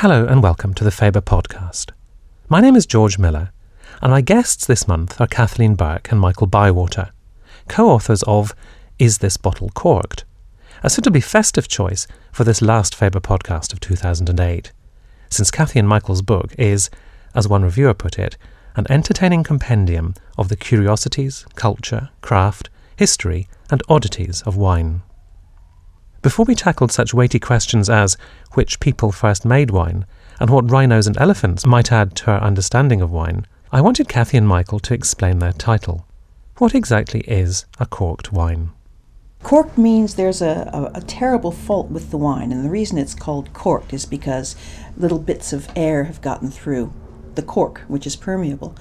Hello and welcome to the Faber podcast. My name is George Miller, and my guests this month are Kathleen Burk and Michael Bywater, co authors of Is This Bottle Corked? A suitably festive choice for this last Faber podcast of 2008, since Kathy and Michael's book is, as one reviewer put it, an entertaining compendium of the curiosities, culture, craft, history, and oddities of wine. Before we tackled such weighty questions as which people first made wine and what rhinos and elephants might add to our understanding of wine, I wanted Kathy and Michael to explain their title. What exactly is a corked wine? Corked means there's a, a, a, terrible fault with the wine, and the reason it's called corked is because little bits of air have gotten through the cork, which is permeable.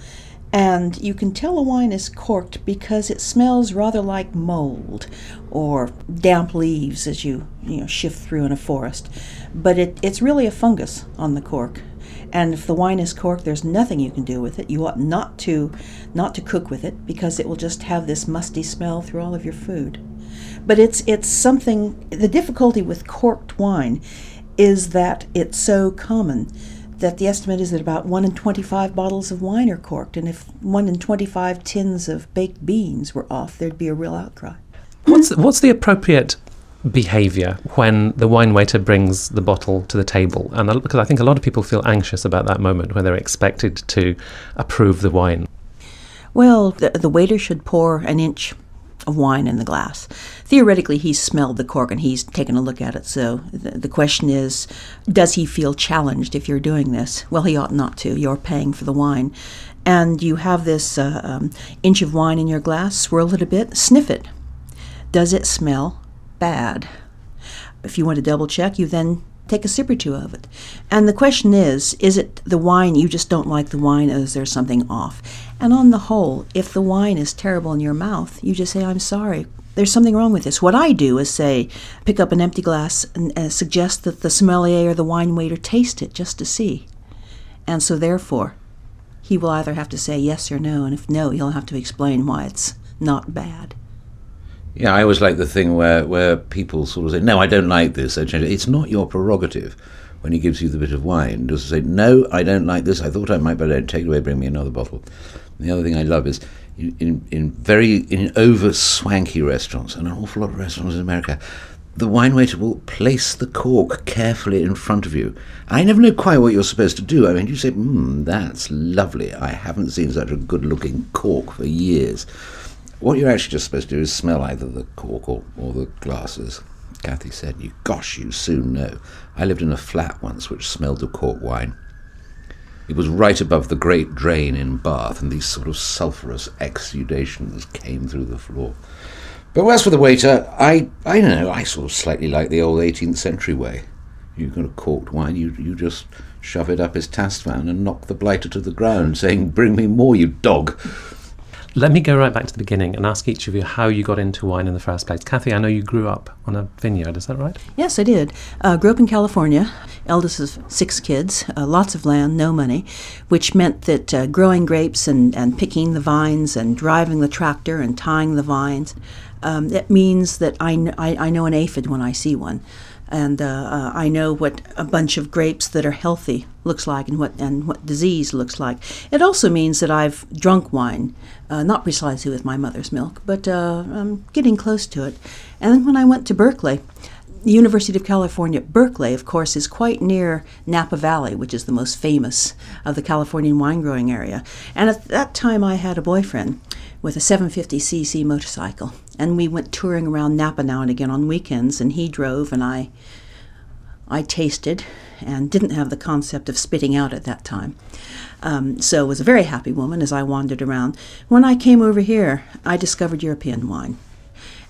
And you can tell a wine is corked because it smells rather like mold or damp leaves as you, you know, shift through in a forest. But it, it's really a fungus on the cork. And if the wine is corked, there's nothing you can do with it. You ought not to not to cook with it because it will just have this musty smell through all of your food. But it's it's something the difficulty with corked wine is that it's so common that the estimate is that about 1 in 25 bottles of wine are corked, and if 1 in 25 tins of baked beans were off, there'd be a real outcry. What's, what's the appropriate behavior when the wine waiter brings the bottle to the table? And because I think a lot of people feel anxious about that moment when they're expected to approve the wine. Well, the, the waiter should pour an inch of wine in the glass. Theoretically, he's smelled the cork and he's taken a look at it. So the, the question is, does he feel challenged if you're doing this? Well, he ought not to. You're paying for the wine. And you have this uh, um, inch of wine in your glass, swirl it a bit, sniff it. Does it smell bad? If you want to double check, you then take a sip or two of it. And the question is is it the wine you just don't like the wine, or is there something off? And on the whole, if the wine is terrible in your mouth, you just say, I'm sorry. There's something wrong with this. What I do is say, pick up an empty glass and uh, suggest that the sommelier or the wine waiter taste it just to see. And so, therefore, he will either have to say yes or no, and if no, he'll have to explain why it's not bad. Yeah, I always like the thing where, where people sort of say, No, I don't like this. It's not your prerogative when he gives you the bit of wine. Just say, No, I don't like this. I thought I might, but I don't. Take it away, bring me another bottle. And the other thing I love is in, in, very in over swanky restaurants, and an awful lot of restaurants in America, the wine waiter will place the cork carefully in front of you. I never know quite what you're supposed to do. I mean, you say, hmm, that's lovely. I haven't seen such a good looking cork for years. What you're actually just supposed to do is smell either the cork or, or the glasses. Kathy said, you, gosh, you soon know. I lived in a flat once which smelled of cork wine. It was right above the great drain in Bath, and these sort of sulphurous exudations came through the floor. But as for the waiter, I, I don't know, I sort of slightly like the old 18th century way. You've got a corked wine, you, you just shove it up his tastevin and knock the blighter to the ground, saying, Bring me more, you dog. Let me go right back to the beginning and ask each of you how you got into wine in the first place. Kathy, I know you grew up on a vineyard, is that right? Yes, I did. Uh, grew up in California, eldest of six kids, uh, lots of land, no money, which meant that uh, growing grapes and, and picking the vines and driving the tractor and tying the vines, um, it means that I, kn- I, I know an aphid when I see one and uh, uh, I know what a bunch of grapes that are healthy looks like and what and what disease looks like. It also means that I've drunk wine, uh, not precisely with my mother's milk, but uh, I'm getting close to it. And when I went to Berkeley, the University of California, Berkeley, of course, is quite near Napa Valley, which is the most famous of the Californian wine growing area. And at that time, I had a boyfriend with a 750cc motorcycle. And we went touring around Napa now and again on weekends, and he drove, and I, I tasted and didn't have the concept of spitting out at that time. Um, so was a very happy woman as I wandered around. When I came over here, I discovered European wine.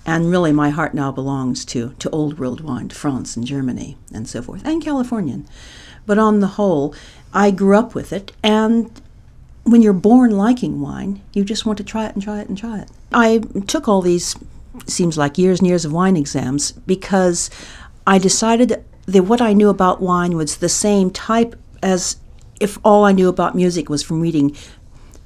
And really, my heart now belongs to, to old world wine, to France and Germany and so forth, and Californian. But on the whole, I grew up with it, and when you're born liking wine, you just want to try it and try it and try it. I took all these, seems like years and years of wine exams because I decided that what I knew about wine was the same type as if all I knew about music was from reading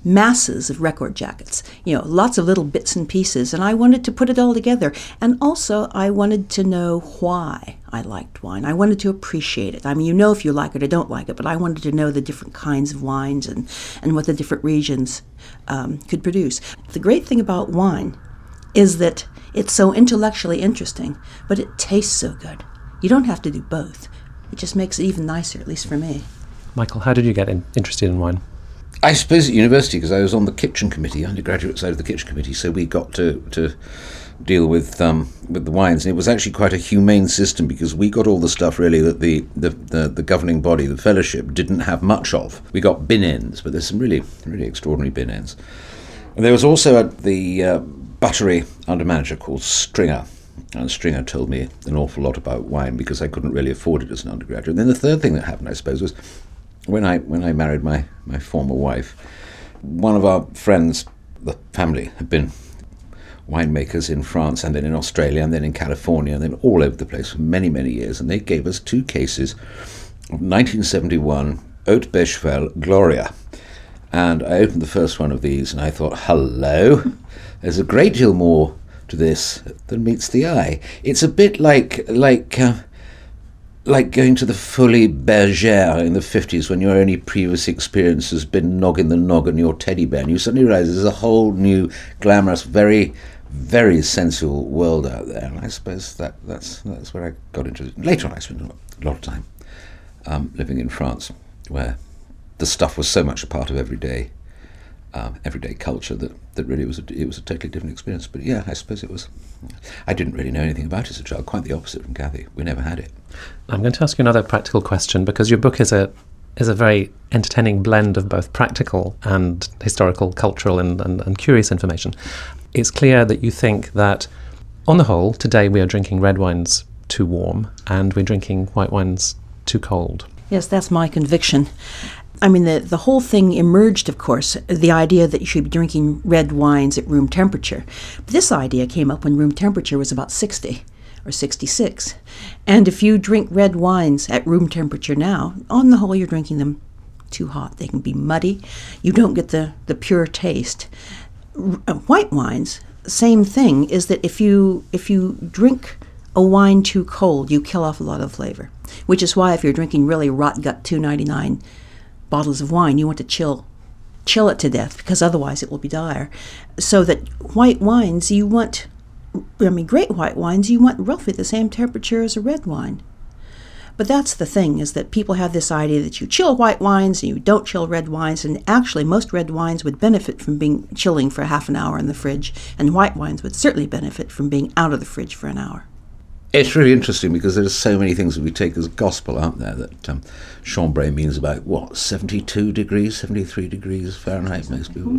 masses of record jackets, you know, lots of little bits and pieces, and I wanted to put it all together. And also, I wanted to know why I liked wine. I wanted to appreciate it. I mean, you know if you like it or don't like it, but I wanted to know the different kinds of wines and, and what the different regions um, could produce. The great thing about wine is that it's so intellectually interesting, but it tastes so good. You don't have to do both. It just makes it even nicer, at least for me. Michael, how did you get in, interested in wine? I suppose at university because I was on the kitchen committee, undergraduate side of the kitchen committee, so we got to to deal with um, with the wines, and it was actually quite a humane system because we got all the stuff really that the the, the, the governing body, the fellowship, didn't have much of. We got bin ends, but there's some really really extraordinary bin ends. And there was also a, the uh, buttery under manager called Stringer. And Stringer told me an awful lot about wine because I couldn't really afford it as an undergraduate. And then the third thing that happened, I suppose, was when I when I married my, my former wife, one of our friends, the family had been winemakers in France and then in Australia and then in California and then all over the place for many, many years. And they gave us two cases of 1971 Haut-Beychevelle Gloria. And I opened the first one of these and I thought, hello, there's a great deal more to this than meets the eye. It's a bit like, like, uh, like going to the Folies Bergère in the 50s when your only previous experience has been noggin the nog on your teddy bear, and you suddenly realize there's a whole new, glamorous, very, very sensual world out there. And I suppose that, that's, that's where I got into it. Later on, I spent a lot of time um, living in France, where the stuff was so much a part of everyday um, everyday culture that, that really was a, it was a totally different experience. But yeah, I suppose it was. I didn't really know anything about it as a child. Quite the opposite from Kathy. We never had it. I'm going to ask you another practical question because your book is a is a very entertaining blend of both practical and historical, cultural, and, and, and curious information. It's clear that you think that, on the whole, today we are drinking red wines too warm and we're drinking white wines too cold. Yes, that's my conviction. I mean, the, the whole thing emerged, of course, the idea that you should be drinking red wines at room temperature. But this idea came up when room temperature was about 60 or 66. And if you drink red wines at room temperature now, on the whole, you're drinking them too hot. They can be muddy. You don't get the, the pure taste. Uh, white wines, same thing, is that if you if you drink a wine too cold, you kill off a lot of flavor. Which is why if you're drinking really rot gut 299 bottles of wine, you want to chill chill it to death because otherwise it will be dire. So that white wines you want I mean great white wines you want roughly the same temperature as a red wine. But that's the thing is that people have this idea that you chill white wines and you don't chill red wines and actually most red wines would benefit from being chilling for half an hour in the fridge and white wines would certainly benefit from being out of the fridge for an hour. It's really interesting because there's so many things that we take as gospel, aren't there? That um, chambré means about what 72 degrees, 73 degrees Fahrenheit. Most people,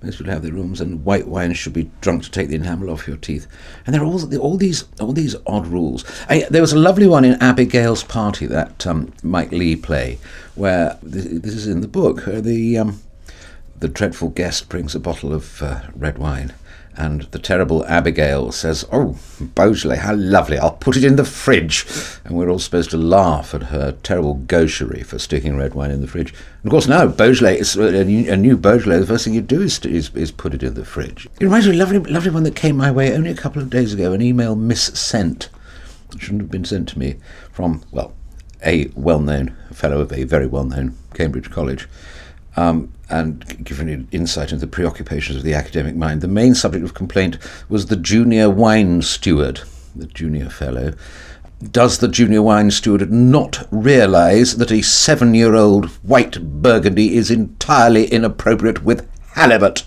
most people have their rooms, and white wine should be drunk to take the enamel off your teeth. And there are all, all these all these odd rules. I, there was a lovely one in Abigail's Party that um, Mike Leigh play, where this, this is in the book. The um, the dreadful guest brings a bottle of uh, red wine and the terrible Abigail says, Oh, Beaujolais, how lovely, I'll put it in the fridge. And we're all supposed to laugh at her terrible gaucherie for sticking red wine in the fridge. And of course, now, Beaujolais, is a, new, a new Beaujolais, the first thing you do is, to, is, is, put it in the fridge. It reminds me of a lovely, lovely one that came my way only a couple of days ago, an email missent. It shouldn't have been sent to me from, well, a well known fellow of a very well known Cambridge college um, and giving insight into the preoccupations of the academic mind. The main subject of complaint was the junior wine steward, the junior fellow. Does the junior wine steward not realise that a seven year old white burgundy is entirely inappropriate with halibut?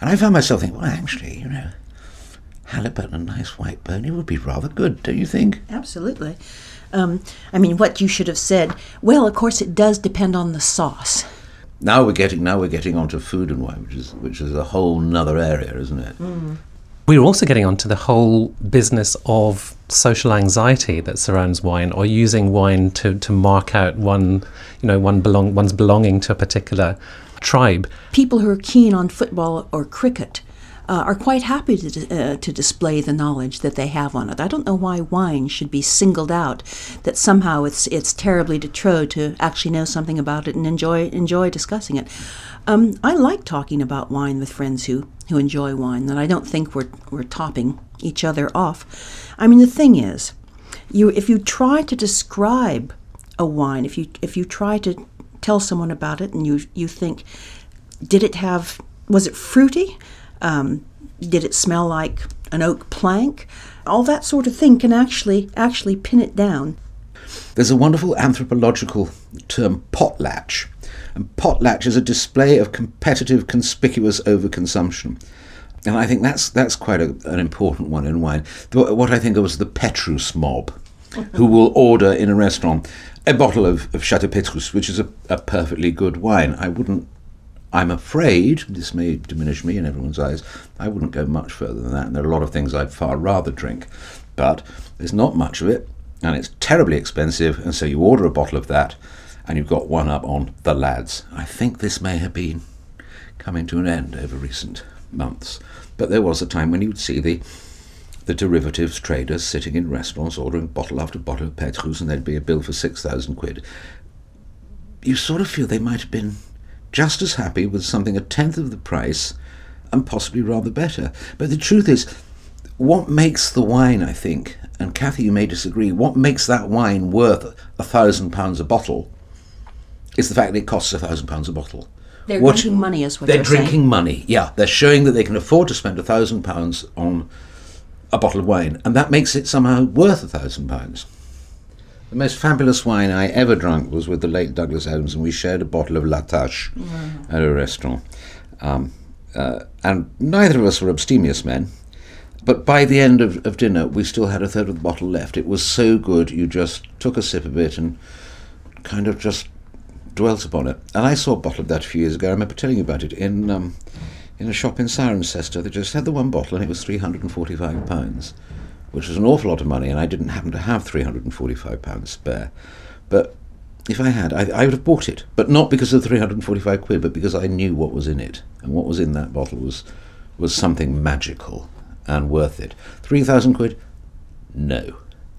And I found myself thinking, well, actually, you know, halibut and a nice white burgundy would be rather good, don't you think? Absolutely. Um, I mean, what you should have said. Well, of course, it does depend on the sauce. Now we're getting now we're getting onto food and wine, which is which is a whole nother area, isn't it? Mm. We're also getting onto the whole business of social anxiety that surrounds wine, or using wine to, to mark out one, you know, one belong one's belonging to a particular tribe. People who are keen on football or cricket uh, are quite happy to, uh, to display the knowledge that they have on it. I don't know why wine should be singled out, that somehow it's, it's terribly de to actually know something about it and enjoy, enjoy discussing it. Um, I like talking about wine with friends who, who enjoy wine, and I don't think we're, we're topping each other off. I mean, the thing is, you, if you try to describe a wine, if you, if you try to tell someone about it and you, you think, did it have, was it fruity? Um, did it smell like an oak plank? All that sort of thing can actually actually pin it down. There's a wonderful anthropological term, potlatch. And potlatch is a display of competitive, conspicuous overconsumption. And I think that's that's quite a, an important one in wine. What I think of as the Petrus mob, who will order in a restaurant a bottle of, of Chateau Petrus, which is a, a perfectly good wine. I wouldn't I'm afraid, this may diminish me in everyone's eyes, I wouldn't go much further than that. And there are a lot of things I'd far rather drink. But there's not much of it, and it's terribly expensive, and so you order a bottle of that, and you've got one up on the lads. I think this may have been coming to an end over recent months. But there was a time when you'd see the the derivatives traders sitting in restaurants ordering bottle after bottle of Petrus, and there'd be a bill for 6,000 quid. You sort of feel they might have been just as happy with something a tenth of the price and possibly rather better. But the truth is, what makes the wine, I think, and Kathy, you may disagree, what makes that wine worth a thousand pounds a bottle is the fact that it costs a thousand pounds a bottle. They're what, drinking money, is what they're drinking saying. money. Yeah, they're showing that they can afford to spend a thousand pounds on a bottle of wine, and that makes it somehow worth a thousand pounds. The most fabulous wine I ever drank was with the late Douglas Adams, and we shared a bottle of La Tâche wow. at a restaurant. Um, uh, and neither of us were abstemious men, but by the end of, of dinner, we still had a third of the bottle left. It was so good, you just took a sip of it and kind of just dwelt upon it. And I saw a bottle of that a few years ago. I remember telling you about it in um, in a shop in Cirencester. They just had the one bottle, and it was three hundred and forty-five pounds which was an awful lot of money, and I didn't happen to have £345 spare. But if I had, I, I, would have bought it, but not because of the 345 quid, but because I knew what was in it, and what was in that bottle was was something magical and worth it. 3,000 quid? No.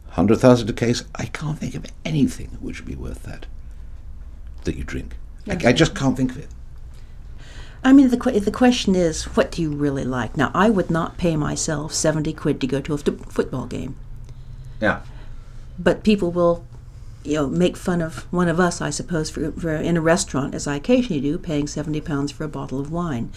100,000 a case? I can't think of anything which would be worth that that you drink. I, I just can't think of it. I mean, the the question is, what do you really like? Now, I would not pay myself seventy quid to go to a football game. Yeah. But people will you know, make fun of one of us, I suppose, for, for in a restaurant, as I occasionally do, paying seventy pounds for a bottle of wine.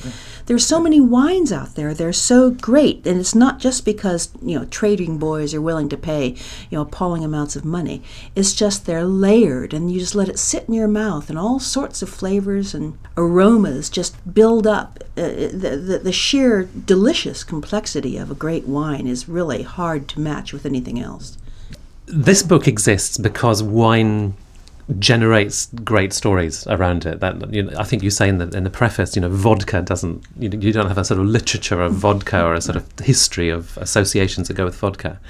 There's so many wines out there; they're so great, and it's not just because you know trading boys are willing to pay you know appalling amounts of money. It's just they're layered, and you just let it sit in your mouth, and all sorts of flavors and aromas just build up. Uh, the, the the sheer delicious complexity of a great wine is really hard to match with anything else this book exists because wine generates great stories around it. That you know, I think you say in the in the preface, you know, vodka doesn't. You, you don't have a sort of literature of vodka or a sort of history of associations that go with vodka.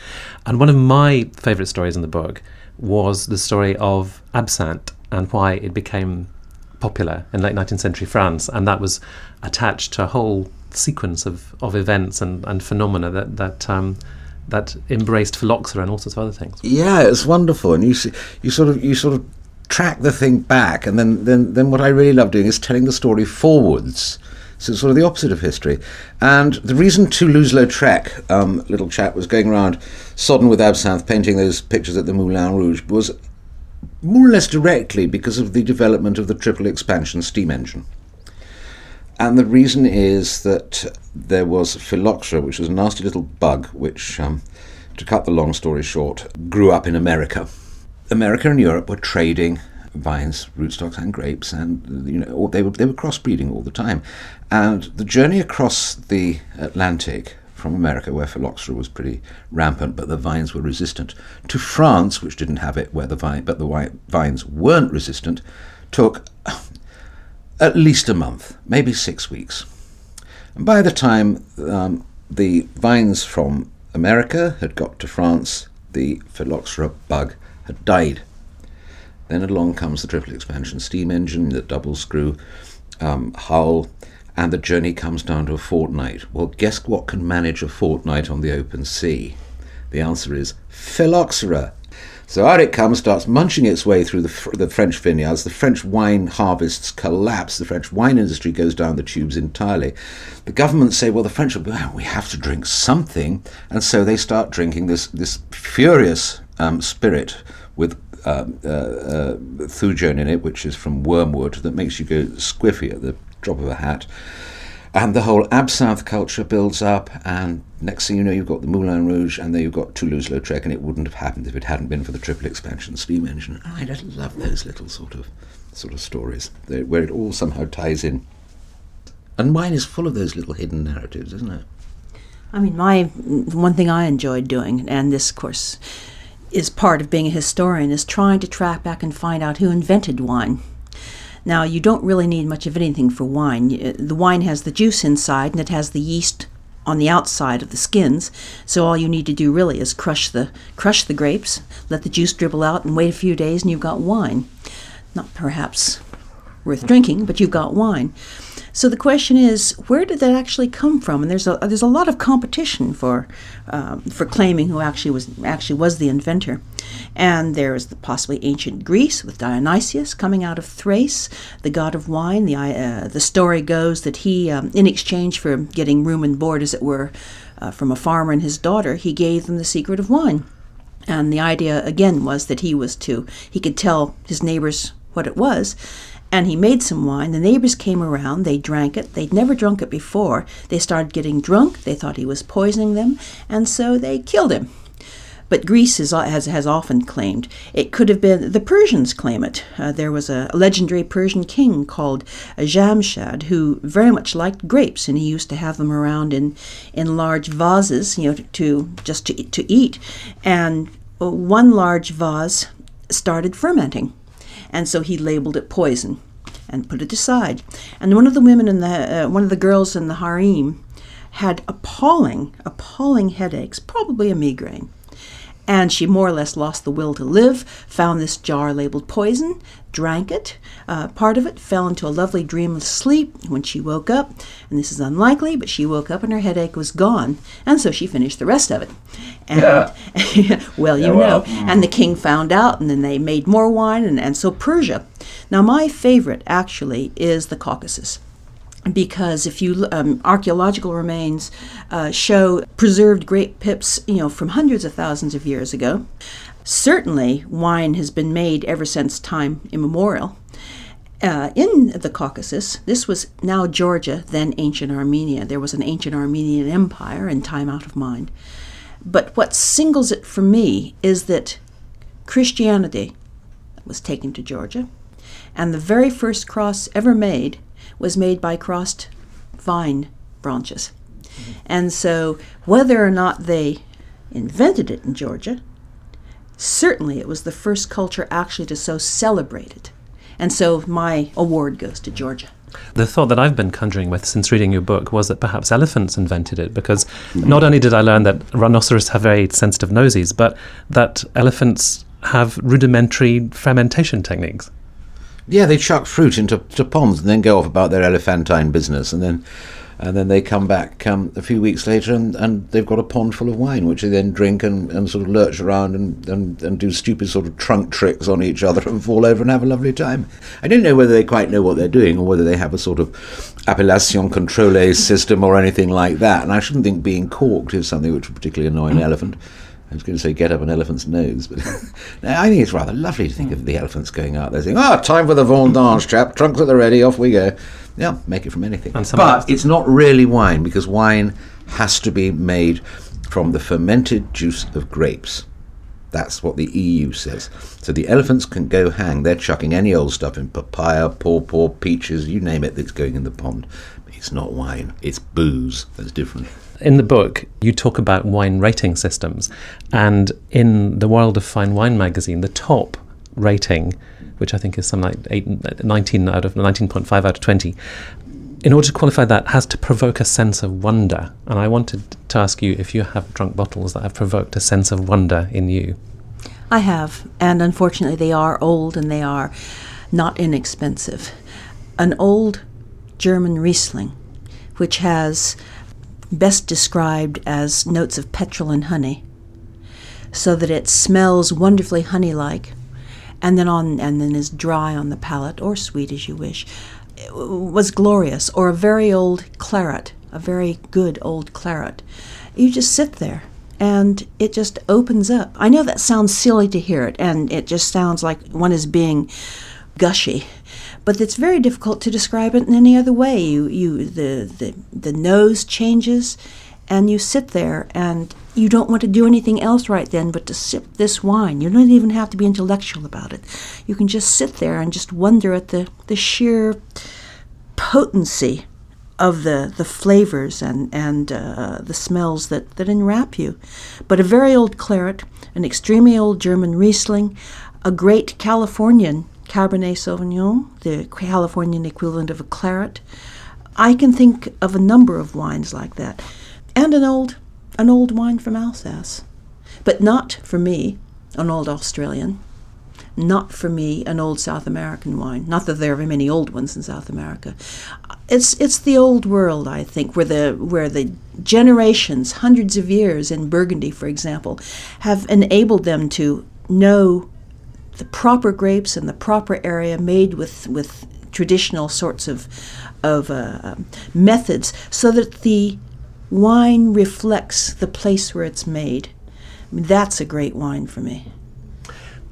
And one of my favourite stories in the book was the story of absinthe and why it became popular in late 19th century France, and that was attached to a whole sequence of, of events and, and phenomena that that um, that embraced phylloxera and all sorts of other things. Yeah, it's wonderful, and you see, you sort of you sort of track the thing back, and then then then what I really love doing is telling the story forwards. So it's sort of the opposite of history. And the reason Toulouse-Lautrec, um, little chap, was going around sodden with absinthe, painting those pictures at the Moulin Rouge, was more or less directly because of the development of the triple expansion steam engine. And the reason is that there was phylloxera, which was a nasty little bug, which, um, to cut the long story short, grew up in America. America and Europe were trading vines, rootstocks, and grapes, and you know they were they were crossbreeding all the time. And the journey across the Atlantic from America, where phylloxera was pretty rampant, but the vines were resistant, to France, which didn't have it, where the vine, but the vines weren't resistant, took at least a month, maybe six weeks. And by the time um, the vines from America had got to France, the phylloxera bug had died. Then along comes the triple expansion steam engine, the double screw um, hull, and the journey comes down to a fortnight. Well, guess what can manage a fortnight on the open sea? The answer is phylloxera. So out it comes, starts munching its way through the, the French vineyards. The French wine harvests collapse. The French wine industry goes down the tubes entirely. The government say, well, the French, well, we have to drink something. And so they start drinking this, this furious um, spirit with um, uh, uh, thujone in it, which is from wormwood, that makes you go squiffy at the drop of a hat. And the whole absinthe culture builds up, and next thing you know, you've got the Moulin Rouge, and then you've got Toulouse-Lautrec, and it wouldn't have happened if it hadn't been for the triple expansion steam engine. I just love those little sort of sort of stories where it all somehow ties in. And wine is full of those little hidden narratives, isn't it? I mean, my one thing I enjoyed doing, and this, of course, is part of being a historian, is trying to track back and find out who invented wine. Now, you don't really need much of anything for wine. Uh, the wine has the juice inside and it has the yeast on the outside of the skins. So all you need to do really is crush the crush the grapes, let the juice dribble out and wait a few days and you've got wine. Not perhaps worth drinking, but you've got wine. So the question is, where did that actually come from? And there's a there's a lot of competition for um, for claiming who actually was actually was the inventor. And there's the possibly ancient Greece with Dionysius coming out of Thrace, the god of wine. The uh, the story goes that he, um, in exchange for getting room and board, as it were, uh, from a farmer and his daughter, he gave them the secret of wine. And the idea again was that he was to he could tell his neighbors what it was and he made some wine. The neighbors came around. They drank it. They'd never drunk it before. They started getting drunk. They thought he was poisoning them, and so they killed him. But Greece is, has, has often claimed it could have been the Persians claim it. Uh, there was a legendary Persian king called Jamshid who very much liked grapes, and he used to have them around in in large vases, you know, to, to just to to eat. And one large vase started fermenting and so he labeled it poison and put it aside. And one of the women in the uh, one of the girls in the harem had appalling, appalling headaches, probably a migraine. And she more or less lost the will to live, found this jar labeled poison, drank it. Uh, part of it fell into a lovely dreamless sleep when she woke up. And this is unlikely, but she woke up and her headache was gone. And so she finished the rest of it. And, yeah. well, you yeah, well, know. Mm. And the king found out, and then they made more wine, and, and so Persia. Now, my favorite actually is the Caucasus because if you um, archaeological remains uh, show preserved grape pips, you know, from hundreds of thousands of years ago. Certainly, wine has been made ever since time immemorial. Uh, in the Caucasus, this was now Georgia, then ancient Armenia. There was an ancient Armenian empire in time out of mind. But what singles it for me is that Christianity was taken to Georgia, and the very first cross ever made was made by crossed vine branches. Mm-hmm. And so, whether or not they invented it in Georgia, certainly it was the first culture actually to so celebrate it. And so, my award goes to Georgia. The thought that I've been conjuring with since reading your book was that perhaps elephants invented it because not only did I learn that rhinoceros have very sensitive noses, but that elephants have rudimentary fermentation techniques. Yeah, they chuck fruit into ponds and then go off about their elephantine business, and then and then they come back um, a few weeks later and, and they've got a pond full of wine, which they then drink and, and sort of lurch around and, and, and do stupid sort of trunk tricks on each other and fall over and have a lovely time. I don't know whether they quite know what they're doing or whether they have a sort of appellation contrôlée system or anything like that. And I shouldn't think being corked is something which would particularly annoy an elephant. I was going to say get up an elephant's nose, but I think it's rather lovely to think of the elephants going out there saying, "Ah, oh, time for the vendange, chap. Trunks at the ready, off we go." Yeah, make it from anything. But it's not really wine because wine has to be made from the fermented juice of grapes. That's what the EU says. So the elephants can go hang. They're chucking any old stuff in papaya, pawpaw, peaches, you name it, that's going in the pond. It's not wine. It's booze. That's different in the book, you talk about wine rating systems. And in the World of Fine Wine magazine, the top rating, which I think is something like eight, 19 out of 19.5 out of 20, in order to qualify that, has to provoke a sense of wonder. And I wanted to ask you if you have drunk bottles that have provoked a sense of wonder in you. I have, and unfortunately, they are old and they are not inexpensive. An old German Riesling which has best described as notes of petrol and honey, so that it smells wonderfully honey-like, and then on and then is dry on the palate or sweet as you wish. It was glorious, or a very old claret, a very good old claret. You just sit there and it just opens up. I know that sounds silly to hear it, and it just sounds like one is being gushy, but it's very difficult to describe it in any other way. You, you, the, the, the nose changes, and you sit there, and you don't want to do anything else right then but to sip this wine. You don't even have to be intellectual about it. You can just sit there and just wonder at the, the sheer potency of the, the flavors and, and uh, the smells that, that enwrap you. But a very old claret, an extremely old German Riesling, a great Californian Cabernet Sauvignon, the Californian equivalent of a claret. I can think of a number of wines like that. And an old an old wine from Alsace. But not for me, an old Australian. Not for me, an old South American wine. Not that there are many old ones in South America. It's it's the old world, I think, where the where the generations, hundreds of years in Burgundy, for example, have enabled them to know the proper grapes in the proper area made with, with traditional sorts of, of uh, methods so that the wine reflects the place where it's made. I mean, that's a great wine for me.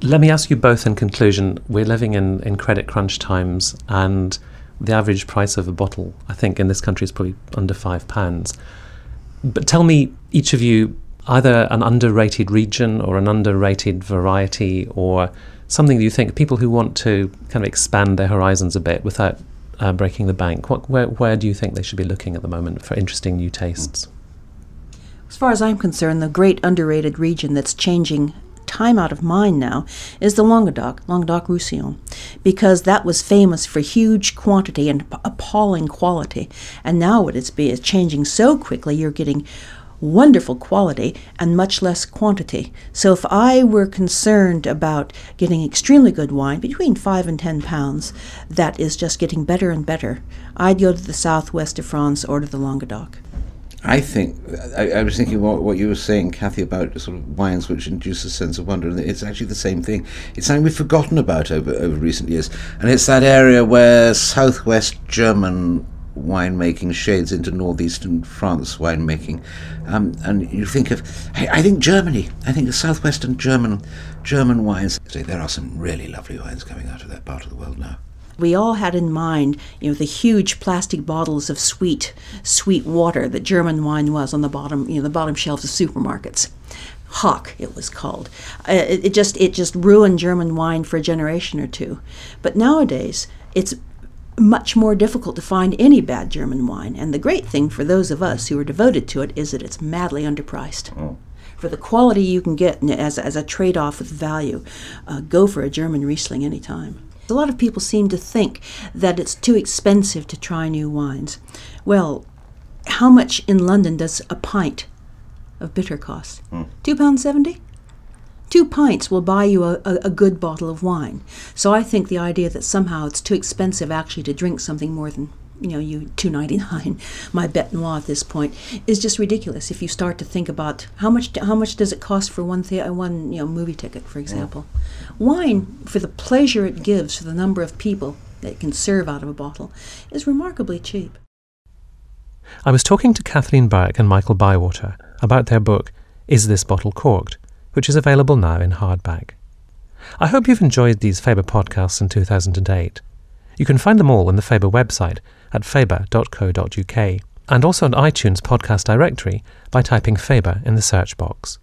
Let me ask you both in conclusion. We're living in, in credit crunch times, and the average price of a bottle, I think, in this country is probably under five pounds. But tell me, each of you, either an underrated region or an underrated variety or something that you think people who want to kind of expand their horizons a bit without uh, breaking the bank, what, where, where do you think they should be looking at the moment for interesting new tastes? As far as I'm concerned, the great underrated region that's changing time out of mind now is the Languedoc, Languedoc Roussillon, because that was famous for huge quantity and appalling quality. And now it's changing so quickly, you're getting wonderful quality and much less quantity. So if I were concerned about getting extremely good wine, between 5 and 10 pounds, that is just getting better and better, I'd go to the southwest of France or to the Languedoc. I think I, I, was thinking what, what you were saying, Kathy, about sort of wines which induce a sense of wonder, and it's actually the same thing. It's something we've forgotten about over over recent years, and it's that area where southwest German winemaking shades into northeastern France winemaking, um, and you think of, I, I, think Germany. I think the southwestern German German wines. There are some really lovely wines coming out of that part of the world now. We all had in mind, you know, the huge plastic bottles of sweet, sweet water that German wine was on the bottom, you know, the bottom shelves of supermarkets. Hock, it was called. Uh, it, it just it just ruined German wine for a generation or two. But nowadays, it's much more difficult to find any bad German wine. And the great thing for those of us who are devoted to it is that it's madly underpriced. Oh. For the quality you can get as, as a trade off with value, uh, go for a German Riesling anytime. A lot of people seem to think that it's too expensive to try new wines. Well, how much in London does a pint of bitter cost? Mm. Two pounds seventy? Two pints will buy you a, a, a, good bottle of wine. So I think the idea that somehow it's too expensive actually to drink something more than you know you two ninety nine, my bête noire at this point is just ridiculous. If you start to think about how much how much does it cost for one thea- one you know movie ticket, for example, yeah. wine for the pleasure it gives for the number of people that it can serve out of a bottle is remarkably cheap. I was talking to Kathleen Burk and Michael Bywater about their book Is This Bottle Corked? Which is available now in hardback. I hope you've enjoyed these Faber podcasts in 2008. You can find them all on the Faber website at faber.co.uk and also on iTunes podcast directory by typing Faber in the search box.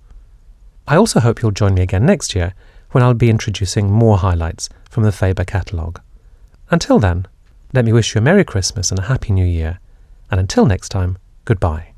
I also hope you'll join me again next year when I'll be introducing more highlights from the Faber catalogue. Until then, let me wish you a Merry Christmas and a Happy New Year, and until next time, goodbye.